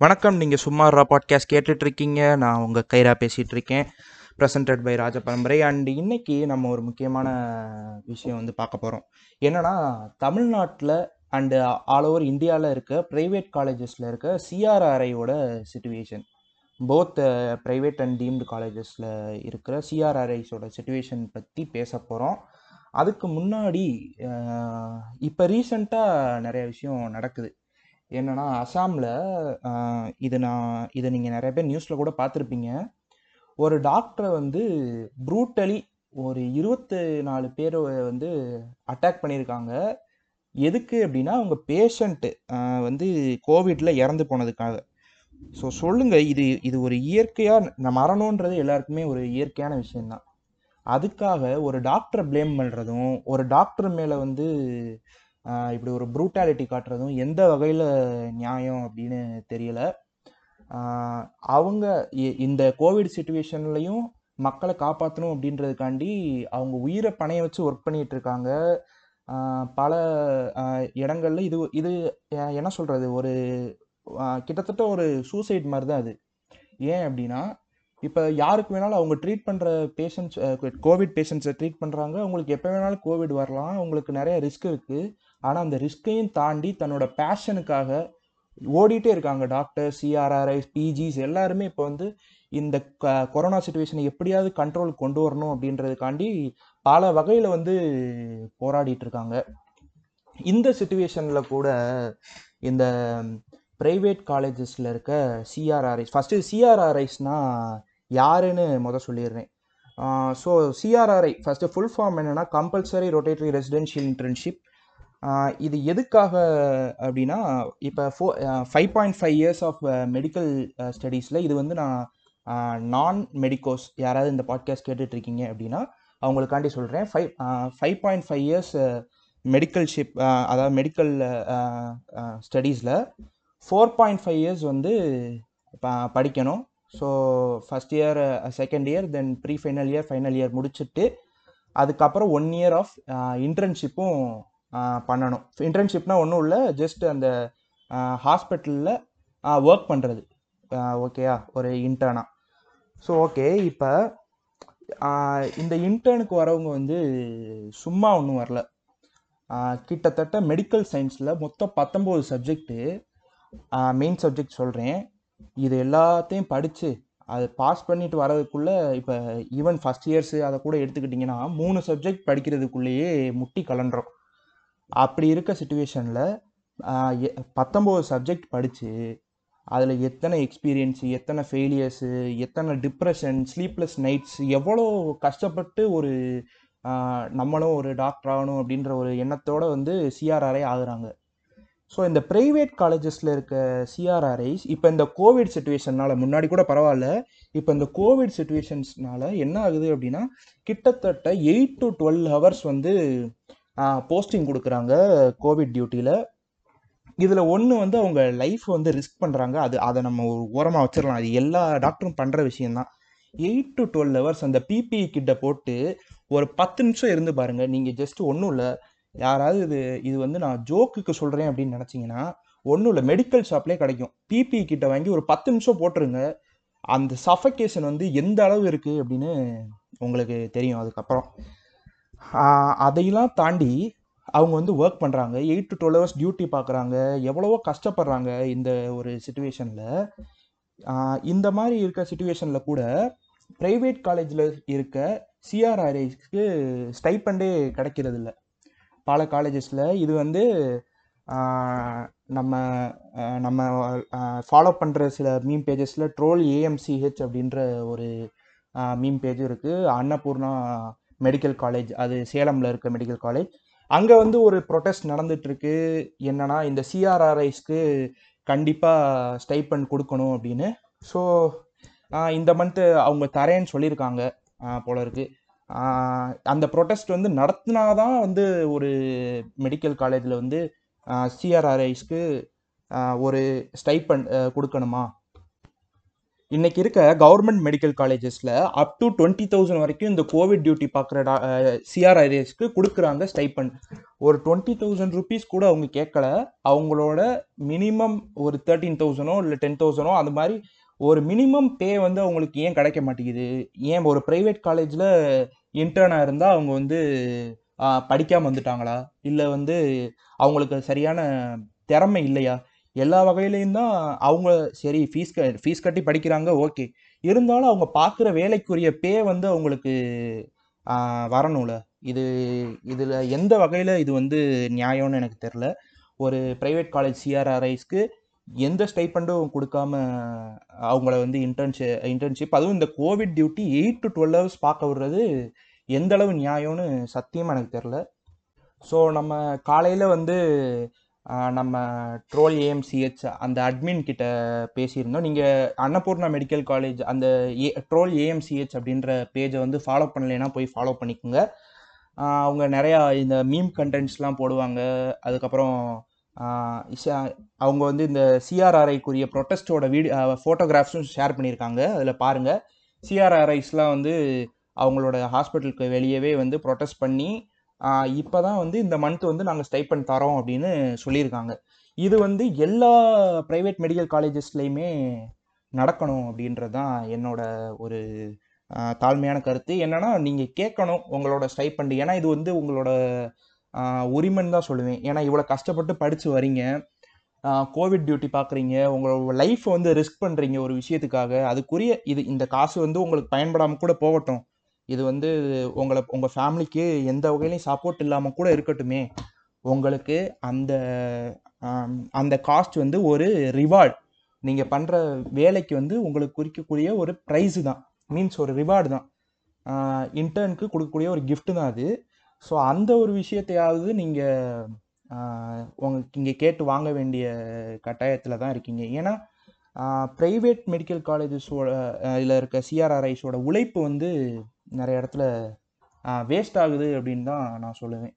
வணக்கம். நீங்கள் சும்மாரா பாட்காஸ்ட் கேட்டுட்ருக்கீங்க. நான் உங்கள் கைரா பேசிகிட்ருக்கேன் ப்ரெசன்டட் பை ராஜ பரம்பரை. அண்ட் இன்றைக்கி நம்ம ஒரு முக்கியமான விஷயம் வந்து பார்க்க போகிறோம் என்னன்னா தமிழ்நாட்டில் அண்டு ஆல் ஓவர் இந்தியாவில் இருக்க ப்ரைவேட் காலேஜஸில் இருக்க சிஆர்ஆர்ஐயோட situation both private and deemed காலேஜஸில் இருக்கிற சிஆர்ஆர்ஐஸோட சுச்சுவேஷன் பற்றி பேச போகிறோம் அதுக்கு முன்னாடி இப்போ ரீசண்டாக நிறைய விஷயம் நடக்குது. என்னென்னா அசாமில் இது நான் இதை நீங்கள் நிறைய பேர் நியூஸில் கூட பார்த்துருப்பீங்க. ஒரு டாக்டரை வந்து ப்ரூட்டலி ஒரு இருபத்தி நாலு பேர் வந்து அட்டாக் பண்ணியிருக்காங்க. எதுக்கு அப்படின்னா அவங்க பேஷண்ட்டு வந்து கோவிட்டில் இறந்து போனதுக்காக. ஸோ சொல்லுங்கள் இது இது ஒரு இயற்கையாக மரணன்றது எல்லாருக்குமே ஒரு இயற்கையான விஷயந்தான் அதுக்காக ஒரு டாக்டரை ப்ளேம் பண்ணுறதும் ஒரு டாக்டர் மேலே வந்து இப்படி ஒரு ப்ரூட்டாலிட்டி காட்டுறதும் எந்த வகையில் நியாயம் அப்படின்னு தெரியல. அவங்க இந்த கோவிட் சுச்சுவேஷன்லையும் மக்களை காப்பாற்றணும் அப்படின்றதுக்காண்டி அவங்க உயிரை பணைய வச்சு ஒர்க் பண்ணிகிட்ருக்காங்க இருக்காங்க. பல இடங்கள்ல இது இது என்ன சொல்கிறது ஒரு கிட்டத்தட்ட ஒரு சூசைட் மாதிரி தான் அது. ஏன் அப்படின்னா இப்போ யாருக்கு வேணாலும் அவங்க ட்ரீட் பண்ணுற பேஷண்ட்ஸ் கோவிட் பேஷண்ட்ஸை ட்ரீட் பண்ணுறாங்க அவங்களுக்கு எப்போ வேணாலும் கோவிட் வரலாம். அவங்களுக்கு நிறைய ரிஸ்க் இருக்குது ஆனால் அந்த ரிஸ்கையும் தாண்டி தன்னோட பேஷனுக்காக ஓடிட்டே இருக்காங்க டாக்டர் சிஆர்ஆர்ஐஸ் பிஜிஸ் எல்லாருமே இப்போ வந்து இந்த க- கொரோனா சுச்சுவேஷனை எப்படியாவது கண்ட்ரோல் கொண்டு வரணும் அப்படின்றதுக்காண்டி பல வகையில் வந்து போராடிட்டு இருக்காங்க. இந்த சுச்சுவேஷனில் கூட இந்த ப்ரைவேட் காலேஜஸில் இருக்க சிஆர்ஆர்ஐஸ் ஃபஸ்ட்டு சிஆர்ஆர்ஐஸ்னா யாருன்னு முத சொல்லிடுறேன். So CRRI first full form என்னென்னா கம்பல்சரி ரொட்டேட்டரி ரெசிடென்ஷியல் இன்டர்ன்ஷிப் இது எதுக்காக அப்படின்னா இப்போ four five point five years of medical ஸ்டடீஸில் இது வந்து நான் நான் மெடிக்கோஸ் யாராவது இந்த பாட்காஸ்ட் கேட்டுட்ருக்கீங்க அப்படின்னா அவங்களுக்காண்டி சொல்கிறேன் five five point five years medical ship அதாவது மெடிக்கல் ஸ்டடீஸில் ஃபோர் பாயிண்ட் ஃபைவ் இயர்ஸ் வந்து ப- படிக்கணும். So first year second year then pre final year final year முடிச்சுட்டு அதுக்கப்புறம் ஒன் இயர் ஆஃப் இன்டர்ன்ஷிப்பும் பண்ணணும். இன்டர்ன்ஷிப்னால் ஒன்றும் இல்லை ஜஸ்ட் அந்த ஹாஸ்பிட்டலில் ஒர்க் பண்ணுறது ஓகேயா ஒரு இன்டர்னா ஸோ ஓகே இப்போ இந்த இன்டர்னுக்கு வரவங்க வந்து சும்மா ஒன்றும் வரல. கிட்டத்தட்ட மெடிக்கல் சயின்ஸில் மொத்தம் பத்தொம்போது சப்ஜெக்ட்டு மெயின் சப்ஜெக்ட் சொல்கிறேன் இது எல்லாத்தையும் படித்து அது பாஸ் பண்ணிட்டு வரதுக்குள்ளே இப்போ ஈவன் ஃபஸ்ட் இயர்ஸு அதை கூட எடுத்துக்கிட்டிங்கன்னா மூணு சப்ஜெக்ட் படிக்கிறதுக்குள்ளேயே முட்டி கலண்டுறோம் அப்படி இருக்க சுச்சுவேஷனில் பத்தொம்போது சப்ஜெக்ட் படித்து அதில் எத்தனை எக்ஸ்பீரியன்ஸு எத்தனை ஃபெயிலியர்ஸு எத்தனை டிப்ரெஷன் ஸ்லீப்லெஸ் நைட்ஸ் எவ்வளோ கஷ்டப்பட்டு ஒரு நம்மளும் ஒரு டாக்டர் ஆகணும் அப்படின்ற ஒரு எண்ணத்தோடு வந்து சிஆர்ஆர்ஐ ஆகுறாங்க. ஸோ இந்த ப்ரைவேட் காலேஜஸில் இருக்க சிஆர்ஆர்ஐஸ் இப்போ இந்த கோவிட் சுச்சுவேஷனால் முன்னாடி கூட பரவாயில்ல இப்போ இந்த கோவிட் சுச்சுவேஷன்ஸ்னால என்ன ஆகுது அப்படின்னா கிட்டத்தட்ட எயிட் டு டுவெல் ஹவர்ஸ் வந்து போஸ்டிங் கொடுக்குறாங்க கோவிட் டியூட்டியில் இதில் ஒன்று வந்து அவங்க லைஃப் வந்து ரிஸ்க் பண்ணுறாங்க அது அதை நம்ம ஒரு ஓரமாக வச்சிடலாம். அது எல்லா டாக்டரும் பண்ணுற விஷயந்தான் எயிட் டு டுவெல் ஹவர்ஸ் அந்த பிபிஇ கிட்ட போட்டு ஒரு பத்து நிமிஷம் இருந்து பாருங்கள் நீங்கள் ஜஸ்ட் ஒன்றும் இல்லை. யாராவது இது இது வந்து நான் ஜோக்குக்கு சொல்கிறேன் அப்படின்னு நினச்சிங்கன்னா ஒன்றும் இல்லை. மெடிக்கல் ஷாப்லேயே கிடைக்கும். பிபிஇ கிட்ட வாங்கி ஒரு பத்து நிமிஷம் போட்டுருங்க. அந்த சஃபகேஷன் வந்து எந்த அளவு இருக்குது அப்படின்னு உங்களுக்கு தெரியும். அதுக்கப்புறம் அதையெல்லாம் தாண்டி அவங்க வந்து ஒர்க் பண்ணுறாங்க eight to twelve hours duty பார்க்குறாங்க எவ்வளவோ கஷ்டப்படுறாங்க இந்த ஒரு சுச்சுவேஷனில் இந்த மாதிரி இருக்க சுச்சுவேஷனில் கூட ப்ரைவேட் காலேஜில் இருக்க சிஆர்ஆர்ஐஸ்க்கு ஸ்டைப்பண்டே கிடைக்கிறது இல்லை பல காலேஜஸில் இது வந்து நம்ம நம்ம ஃபாலோ பண்ணுற சில மீம் பேஜஸில் ட்ரோல் ஏஎம்சிஹெச் அப்படின்ற ஒரு மீம் பேஜும் இருக்குது அன்னபூர்ணா மெடிக்கல் காலேஜ் அது சேலமில் இருக்க மெடிக்கல் காலேஜ் அங்கே வந்து ஒரு ப்ரொட்டஸ்ட் நடந்துகிட்ருக்கு என்னன்னா இந்த சிஆர்ஆர்ஐஸ்க்கு கண்டிப்பாக ஸ்டைப்பண்ட் கொடுக்கணும் அப்படின்னு. ஸோ இந்த மந்த்து அவங்க தரேன்னு சொல்லியிருக்காங்க போல இருக்கு. அந்த ப்ரொட்டஸ்ட் வந்து நடத்தினாதான் வந்து ஒரு மெடிக்கல் காலேஜில் வந்து சிஆர்ஆர்ஐஸ்க்கு ஒரு ஸ்டைப்பண்ட் கொடுக்கணுமா? இன்றைக்கி இருக்க கவர்மெண்ட் மெடிக்கல் காலேஜஸில் அப் டு டுவெண்ட்டி தௌசண்ட் வரைக்கும் இந்த கோவிட் டியூட்டி பார்க்குற சிஆர்ஐஎஸ்க்கு கொடுக்குறாங்க ஸ்டைப்பண்ட் ஒரு டுவெண்ட்டி தௌசண்ட் ருபீஸ் கூட அவங்க கேட்கல அவங்களோட மினிமம் ஒரு தேர்ட்டீன் தௌசண்டோ இல்லை டென் தௌசண்டோ அந்த மாதிரி ஒரு மினிமம் பே வந்து அவங்களுக்கு ஏன் கிடைக்க மாட்டேங்குது? ஏன் ஒரு ப்ரைவேட் காலேஜில் இன்டர்னாக இருந்தால் அவங்க வந்து படிக்காமல் வந்துட்டாங்களா? இல்லை வந்து அவங்களுக்கு சரியான திறமை இல்லையா? எல்லா வகையிலையும் தான் அவங்க சரி ஃபீஸ் க ஃபீஸ் கட்டி படிக்கிறாங்க ஓகே இருந்தாலும் அவங்க பார்க்குற வேலைக்குரிய பே வந்து அவங்களுக்கு வரணும்ல. இது இதில் எந்த வகையில் இது வந்து நியாயம்னு எனக்கு தெரில ஒரு ப்ரைவேட் காலேஜ் சிஆர்ஆர்ஐஸ்க்கு எந்த ஸ்டைப்பண்டும் கொடுக்காம அவங்கள வந்து இன்டர்ன்ஷி இன்டர்ன்ஷிப் அதுவும் இந்த covid duty eight to twelve hours பார்க்க விடுறது எந்த அளவு நியாயம்னு சத்தியமாக எனக்கு தெரில ஸோ நம்ம காலையில் வந்து நம்ம ட்ரோல் ஏஎம்சிஹெச் அந்த அட்மின் கிட்ட பேசியிருந்தோம். நீங்கள் அன்னபூர்ணா மெடிக்கல் காலேஜ் அந்த ஏ ட்ரோல் ஏஎம்சிஹெச் அப்படின்ற பேஜை வந்து ஃபாலோ பண்ணலைன்னா போய் ஃபாலோ பண்ணிக்கோங்க. அவங்க நிறையா இந்த மீம் கண்டென்ட்ஸ்லாம் போடுவாங்க. அதுக்கப்புறம் அவங்க வந்து இந்த சிஆர்ஆர்ஐக்குரிய ப்ரொட்டஸ்டோட வீடியோ ஃபோட்டோகிராஃப்ஸும் ஷேர் பண்ணியிருக்காங்க. அதில் பாருங்கள் சிஆர்ஆர்ஐஸ்லாம் வந்து அவங்களோட ஹாஸ்பிட்டலுக்கு வெளியவே வந்து ப்ரொட்டஸ்ட் பண்ணி இப்போ தான் வந்து இந்த மந்த் வந்து நாங்கள் ஸ்டைப்பன் தரோம் அப்படின்னு சொல்லியிருக்காங்க. இது வந்து எல்லா ப்ரைவேட் மெடிக்கல் காலேஜஸ்லேயுமே நடக்கணும் அப்படின்றது தான் என்னோட ஒரு தாழ்மையான கருத்து. என்னென்னா நீங்கள் கேட்கணும் உங்களோட ஸ்டைப்பண்ட் ஏன்னா இது வந்து உங்களோட உரிமைன்னு தான் சொல்லுவேன். ஏன்னா இவ்வளோ கஷ்டப்பட்டு படித்து வரீங்க கோவிட் டியூட்டி பார்க்குறீங்க உங்களோட லைஃப்பை வந்து ரிஸ்க் பண்ணுறீங்க ஒரு விஷயத்துக்காக. அதுக்குரிய இது இந்த காசு வந்து உங்களுக்கு பயன்படாமல் கூட போகட்டும். இது வந்து உங்களை உங்கள் ஃபேமிலிக்கு எந்த வகையிலையும் சப்போர்ட் இல்லாமல் கூட இருக்கட்டுமே. உங்களுக்கு அந்த அந்த காஸ்ட் வந்து ஒரு ரிவார்டு நீங்கள் பண்ணுற வேலைக்கு வந்து உங்களுக்கு குறிக்கக்கூடிய ஒரு ப்ரைஸு தான். மீன்ஸ் ஒரு ரிவார்டு தான். இன்டர்னுக்கு கொடுக்கக்கூடிய ஒரு கிஃப்ட்டு தான் அது. ஸோ அந்த ஒரு விஷயத்தையாவது நீங்கள் உங்களுக்கு இங்கே கேட்டு வாங்க வேண்டிய கட்டாயத்தில் தான் இருக்கீங்க. ஏன்னா ப்ரைவேட் மெடிக்கல் காலேஜஸோட இதில் இருக்க சிஆர்ஆர்ஐஸோட உழைப்பு வந்து நிறைய இடத்துல வேஸ்ட் ஆகுது அப்படின்னு தான் நான் சொல்லுவேன்.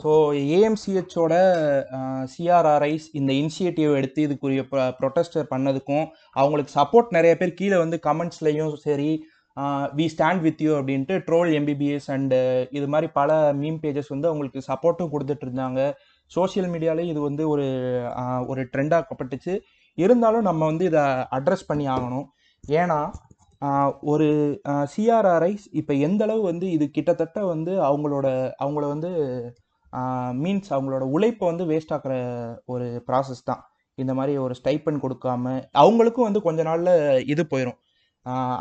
ஸோ ஏஎம்சிஹெச்சோட சிஆர்ஆர்ஐஸ் இந்த இனிஷியேட்டிவ் எடுத்து இதுக்குரிய ப்ரொட்டஸ்டர் பண்ணதுக்கும் அவங்களுக்கு சப்போர்ட் நிறைய பேர் கீழே வந்து கமெண்ட்ஸ்லையும் சரி வி ஸ்டாண்ட் வித் யூ அப்படின்ட்டு ட்ரோல் எம்பிபிஎஸ் அண்டு இது மாதிரி பல மீம் பேஜஸ் வந்து அவங்களுக்கு சப்போர்ட்டும் கொடுத்துட்டு இருந்தாங்க. சோசியல் மீடியாலே இது வந்து ஒரு ஒரு ட்ரெண்டாக்கப்பட்டுச்சு இருந்தாலும் நம்ம வந்து இதை அட்ரஸ் பண்ணி ஆகணும். ஏன்னா ஒரு சிஆர்ஆர்ஐஸ் இப்போ எந்த அளவு வந்து இது கிட்டத்தட்ட வந்து அவங்களோட அவங்கள வந்து மீன்ஸ் அவங்களோட உழைப்பை வந்து வேஸ்ட் ஆக்குற ஒரு ப்ராசஸ் தான். இந்த மாதிரி ஒரு ஸ்டைப்பன் கொடுக்காம அவங்களுக்கும் வந்து கொஞ்ச நாளில் இது போயிடும்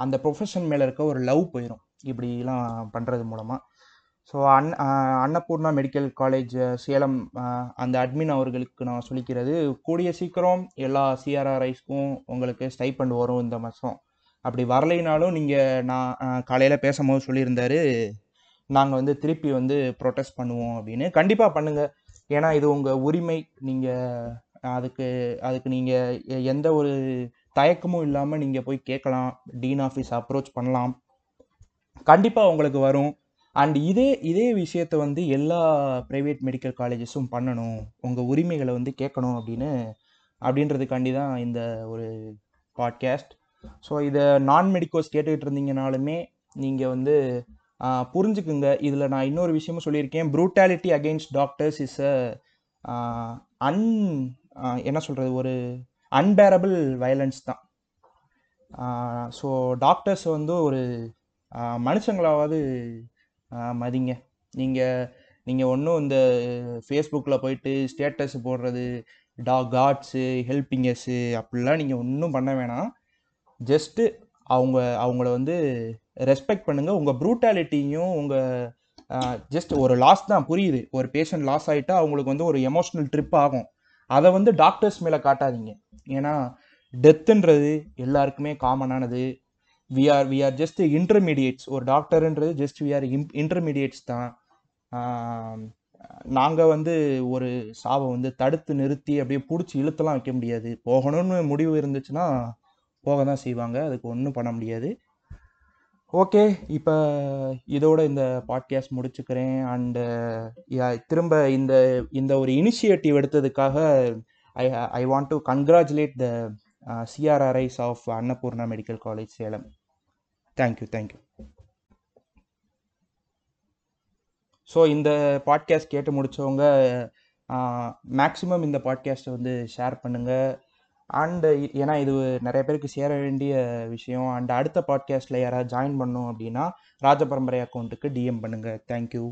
அந்த ப்ரொஃபஷன் மேலே இருக்க ஒரு லவ் போயிடும் இப்படிலாம் பண்ணுறது மூலமாக ஸோ அன் அன்னபூர்ணா மெடிக்கல் காலேஜ் சேலம் அந்த அட்மின் அவர்களுக்கு நான் சொல்லிக்கிறது கூடிய சீக்கிரம் எல்லா சிஆர்ஆர்ஐஸ்க்கும் உங்களுக்கு ஸ்டைப்பண்ட் வரும் இந்த மாதம் அப்படி வரலைனாலும் நீங்கள் நான் காலையில் பேசும்போது சொல்லியிருந்தாரு நாங்கள் வந்து திருப்பி வந்து ப்ரொட்டஸ்ட் பண்ணுவோம் அப்படின்னு. கண்டிப்பாக பண்ணுங்கள் ஏன்னா இது உங்கள் உரிமை. நீங்கள் அதுக்கு அதுக்கு நீங்கள் எந்த ஒரு தயக்கமும் இல்லாமல் நீங்கள் போய் கேட்கலாம். டீன் ஆஃபீஸ் அப்ரோச் பண்ணலாம். கண்டிப்பாக உங்களுக்கு வரும். அண்ட் இதே இதே விஷயத்தை வந்து எல்லா ப்ரைவேட் மெடிக்கல் காலேஜஸும் பண்ணணும். உங்கள் உரிமைகளை வந்து கேட்கணும் அப்படின்னு அப்படின்றதுக்காண்டி தான் இந்த ஒரு பாட்காஸ்ட் ஸோ இதை நான் மெடிக்கோஸ் கேட்டுக்கிட்டு இருந்தீங்கனாலுமே நீங்கள் வந்து புரிஞ்சுக்குங்க. இதில் நான் இன்னொரு விஷயமும் சொல்லியிருக்கேன். Brutality against doctors is a an என்ன சொல்கிறது ஒரு அன்பேரபிள் வயலன்ஸ் தான். ஸோ டாக்டர்ஸ் வந்து ஒரு மனுஷங்களாவது மதிங்க. நீங்கள் நீங்கள் ஒன்றும் இந்த ஃபேஸ்புக்கில் போயிட்டு ஸ்டேட்டஸ் போடுறது டா காட்ஸு ஹெல்பிங்கஸ்ஸு அப்படிலாம் நீங்கள் ஒன்றும் பண்ண வேணாம். ஜஸ்ட்டு அவங்க அவங்கள வந்து ரெஸ்பெக்ட் பண்ணுங்கள் உங்கள் ப்ரூட்டாலிட்டியும் உங்கள் ஜஸ்ட் ஒரு லாஸ் தான் புரியுது. ஒரு பேஷண்ட் லாஸ் ஆகிட்டா அவங்களுக்கு வந்து ஒரு எமோஷ்னல் ட்ரிப் ஆகும். அதை வந்து டாக்டர்ஸ் மேலே காட்டாதீங்க. ஏன்னா டெத்துன்றது எல்லாருக்குமே காமனானது we are we are just intermediates ஒரு டாக்டருன்றது just we are him intermediates தான். நாங்கள் வந்து ஒரு சாவை வந்து தடுத்து நிறுத்தி அப்படியே பிடிச்சி இழுத்தலாம் வைக்க முடியாது. போகணும்னு முடிவு இருந்துச்சுன்னா போக தான் செய்வாங்க. அதுக்கு ஒன்றும் பண்ண முடியாது. ஓகே இப்போ இதோட இந்த பாட்காஸ்ட் முடிச்சுக்கிறேன். அண்டு திரும்ப இந்த இந்த ஒரு initiative எடுத்ததுக்காக I I want to congratulate the CRRIs of Annapurna medical college Salem thank you thank you so இந்த பாட்காஸ்ட் கேட்டு முடித்தவங்க மேக்ஸிமம் uh, இந்த பாட்காஸ்ட்டை வந்து ஷேர் பண்ணுங்கள் அண்டு ஏன்னா இது நிறைய பேருக்கு சேர வேண்டிய விஷயம். அண்ட் அடுத்த பாட்காஸ்ட்டில் யாராவது ஜாயின் பண்ணணும் அப்படின்னா ராஜபரம்பரை அக்கௌண்ட்டுக்கு டிஎம் பண்ணுங்கள் தேங்க்யூ